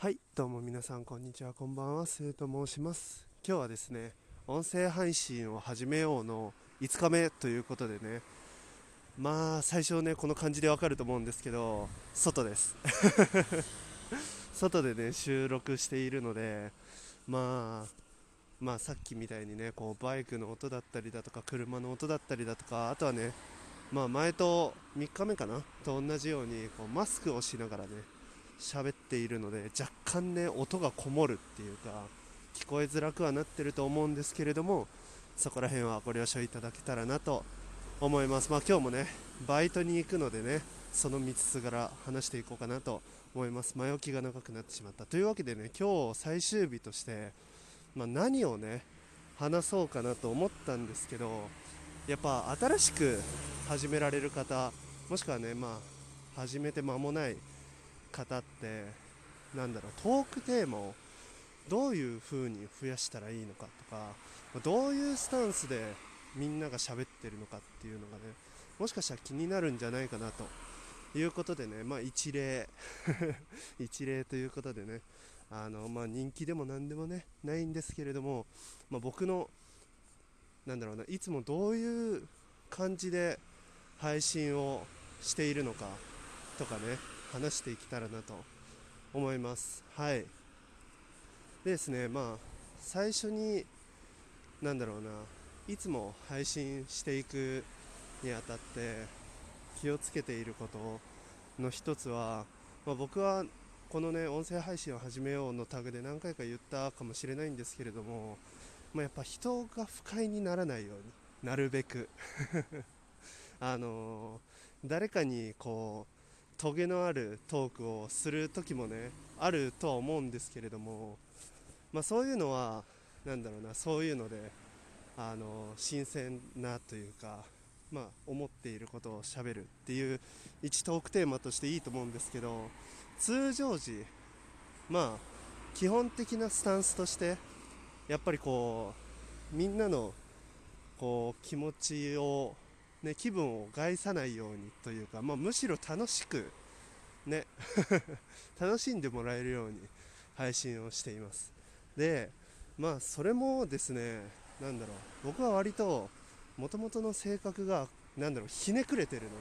はいどうも皆さんこんにちはこんばんはスーと申します。今日はですね音声配信を始めようの5日目ということでねまあ最初ねこの感じでわかると思うんですけど外です。外でね収録しているのでまあまあさっきみたいにねこうバイクの音だったりだとか車の音だったりだとかあとはねまあ前と3日目かなと同じようにこうマスクをしながらね喋っているので若干ね音がこもるっていうか聞こえづらくはなってると思うんですけれどもそこら辺はご了承いただけたらなと思います。まあ今日もねバイトに行くのでねその道すがら話していこうかなと思います。前置きが長くなってしまった。というわけでね今日最終日として、まあ、何をね話そうかなと思ったんですけどやっぱ新しく始められる方もしくはねまあ始めて間もない方ってなんだろうトークテーマをどういう風に増やしたらいいのかとかどういうスタンスでみんなが喋ってるのかっていうのがねもしかしたら気になるんじゃないかなということでねまあ一例 一例ということでねあのまあ人気でも何でもねないんですけれども、まあ、僕のなんだろうないつもどういう感じで配信をしているのかとかね話していけたらなと思います。はい。でですねまあ最初になんだろうないつも配信していくにあたって気をつけていることの一つは、まあ、僕はこのね音声配信を始めようのタグで何回か言ったかもしれないんですけれども、まあ、やっぱ人が不快にならないようになるべく。あのー、誰かにこうトゲのあるトークをする時もねあるとは思うんですけれども、まあ、そういうのは何だろうなそういうのであの新鮮なというか、まあ、思っていることをしゃべるっていう一トークテーマとしていいと思うんですけど通常時まあ基本的なスタンスとしてやっぱりこうみんなのこう気持ちをね、気分を害さないようにというか、まあ、むしろ楽しく、ね、楽しんでもらえるように配信をしています。で、まあ、それもですね、なんだろう、僕は割と、もともとの性格が、なんだろう、ひねくれてるので、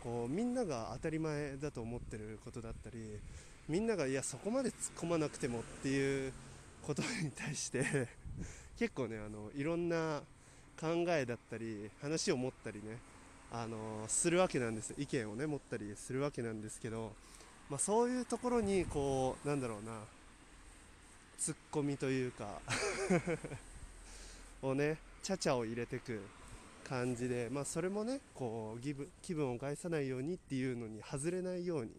こう、みんなが当たり前だと思ってることだったり、みんなが、いや、そこまで突っ込まなくてもっていうことに対して結構ね、あの、いろんな、考えだったり話を持ったりねあのするわけなんです意見をね持ったりするわけなんですけど、まあ、そういうところにこうなんだろうなツッコミというか をねちゃちゃを入れてく感じで、まあ、それもねこう気分気分を害さないようにっていうのに外れないように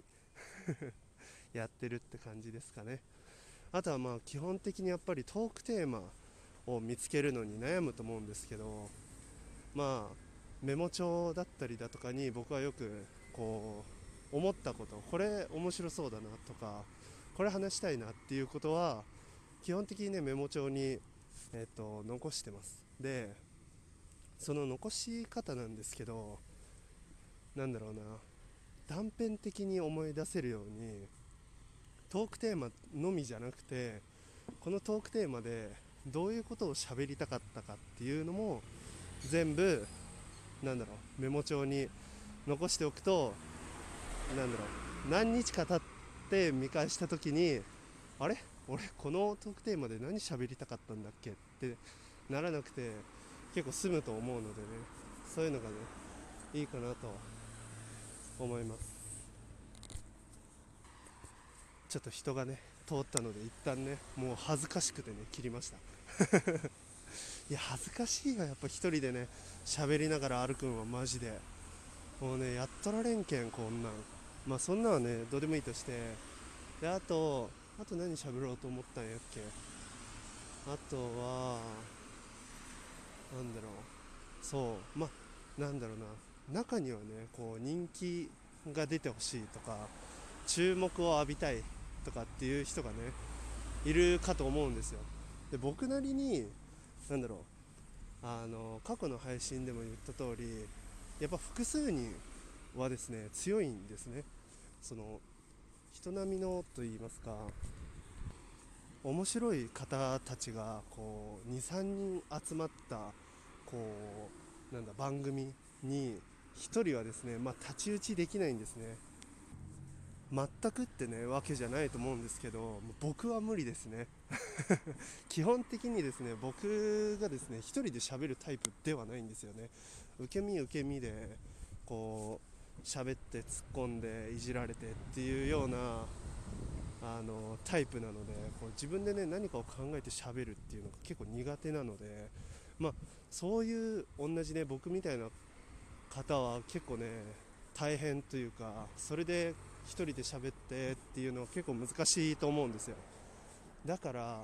やってるって感じですかね。あとはまあ基本的にやっぱりトークテーマを見つけるのに悩むと思うんですけどまあメモ帳だったりだとかに僕はよくこう思ったことこれ面白そうだなとかこれ話したいなっていうことは基本的にねメモ帳に、えーと、残してます。でその残し方なんですけどなんだろうな断片的に思い出せるようにトークテーマのみじゃなくてこのトークテーマでどういうことを喋りたかったかっていうのも全部なんだろうメモ帳に残しておくとなんだろう何日か経って見返した時にあれ？俺このトークテーマで何喋りたかったんだっけってならなくて結構済むと思うのでねそういうのがねいいかなと思います。ちょっと人がね通ったので一旦ねもう恥ずかしくてね切りました。いや恥ずかしいわやっぱ一人でね喋りながら歩くんはマジで。もうねやっとられんけんこんなん。まあそんなんはねどうでもいいとして。であとあと何喋ろうと思ったんやっけ。あとはなんだろう。そうまあなんだろうな。中にはねこう人気が出てほしいとか注目を浴びたいとかっていう人がねいるかと思うんですよ。で僕なりに何だろうあの過去の配信でも言った通りやっぱ複数人はですね強いんですね。その人並みのといいますか面白い方たちがこう23人集まったこうなんだ番組に1人はですね、まあ、太刀打ちできないんですね。全くってねわけじゃないと思うんですけど僕は無理ですね。基本的にですね僕がですね1人で喋るタイプではないんですよね。受け身受け身でこう喋って突っ込んでいじられてっていうようなあのタイプなのでこう自分でね何かを考えて喋るっていうのが結構苦手なのでまあそういう同じね僕みたいな方は結構ね大変というかそれで1人で喋ってっていうのは結構難しいと思うんですよ。だから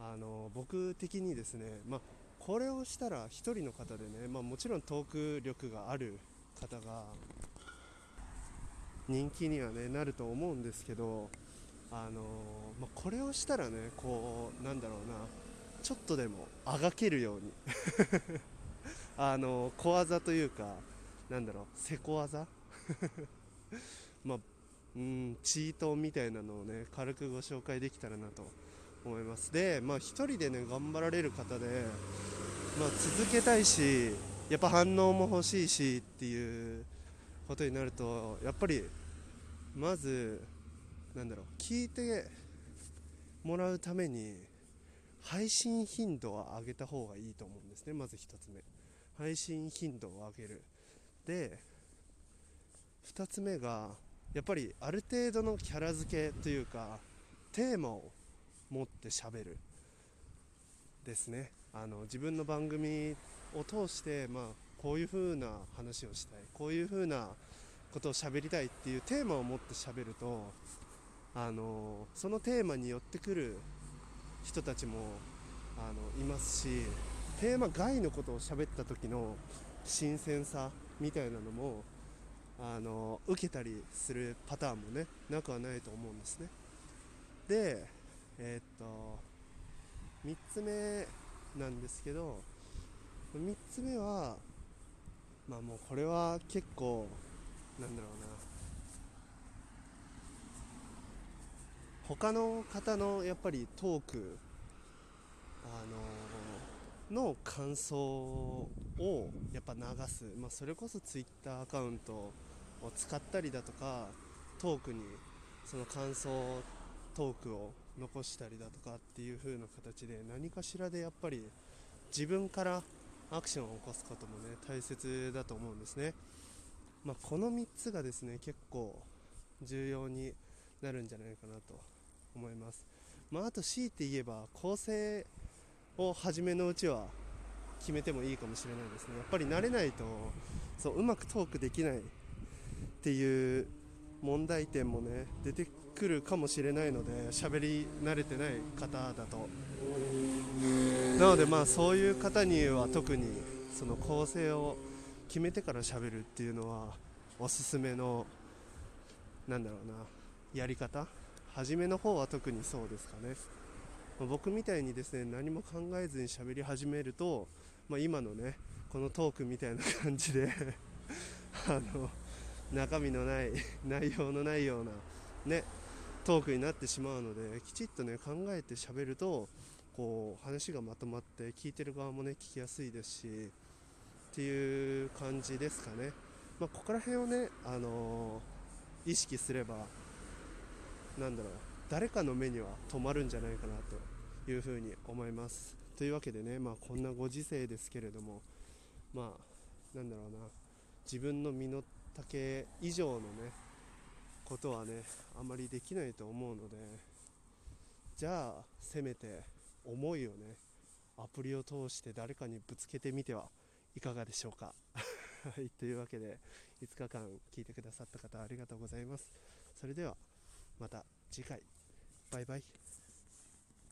あの僕的にですね、まあ、これをしたら1人の方でね、まあ、もちろんトーク力がある方が人気には、ね、なると思うんですけどあの、まあ、これをしたらねこうなんだろうなちょっとでもあがけるように。あの小技というかなんだろうせこ技？まあうんチートみたいなのをね軽くご紹介できたらなと思います。でまあ1人でね頑張られる方で、まあ、続けたいしやっぱ反応も欲しいしっていうことになるとやっぱりまずなんだろう聞いてもらうために配信頻度は上げた方がいいと思うんですねまず1つ目。配信頻度を上げる。で2つ目がやっぱりある程度のキャラ付けというかテーマを持ってしゃべるですね。あの自分の番組を通して、まあ、こういう風な話をしたいこういう風なことを喋りたいっていうテーマを持ってしゃべるとあのそのテーマに寄ってくる人たちもあのいますしテーマ外のことを喋った時の新鮮さみたいなのもあの受けたりするパターンもねなくはないと思うんですね。でえー、っと3つ目なんですけど3つ目はまあもうこれは結構なんだろうな。他の方のやっぱりトークあのの感想をやっぱ流す、まあ、それこそ Twitter アカウントを使ったりだとかトークにその感想トークを残したりだとかっていう風な形で何かしらでやっぱり自分からアクションを起こすこともね大切だと思うんですね、まあ、この3つがですね結構重要になるんじゃないかなと思います、まあ、あと強いて言えば構成を初めのうちは決めてもいいかもしれないですね。やっぱり慣れないとそううまくトークできないっていう問題点もね出てくるかもしれないので喋り慣れてない方だと。なのでまあそういう方には特にその構成を決めてから喋るっていうのはおすすめのなんだろうなやり方？初めの方は特にそうですかね。僕みたいにですね何も考えずに喋り始めると、まあ、今のねこのトークみたいな感じで あの中身のない内容のないようなねトークになってしまうのできちっとね考えて喋るとこう話がまとまって聞いてる側もね聞きやすいですしっていう感じですかね、まあ、ここら辺をね、あのー、意識すればなんだろう。誰かの目には止まるんじゃないかなというふうに思います。というわけでね、まあ、こんなご時世ですけれどもまあなんだろうな。自分の身の丈以上のねことはねあまりできないと思うのでじゃあせめて思いをねアプリを通して誰かにぶつけてみてはいかがでしょうか。はいというわけで5日間聞いてくださった方ありがとうございます。それではまた次回。バイバイ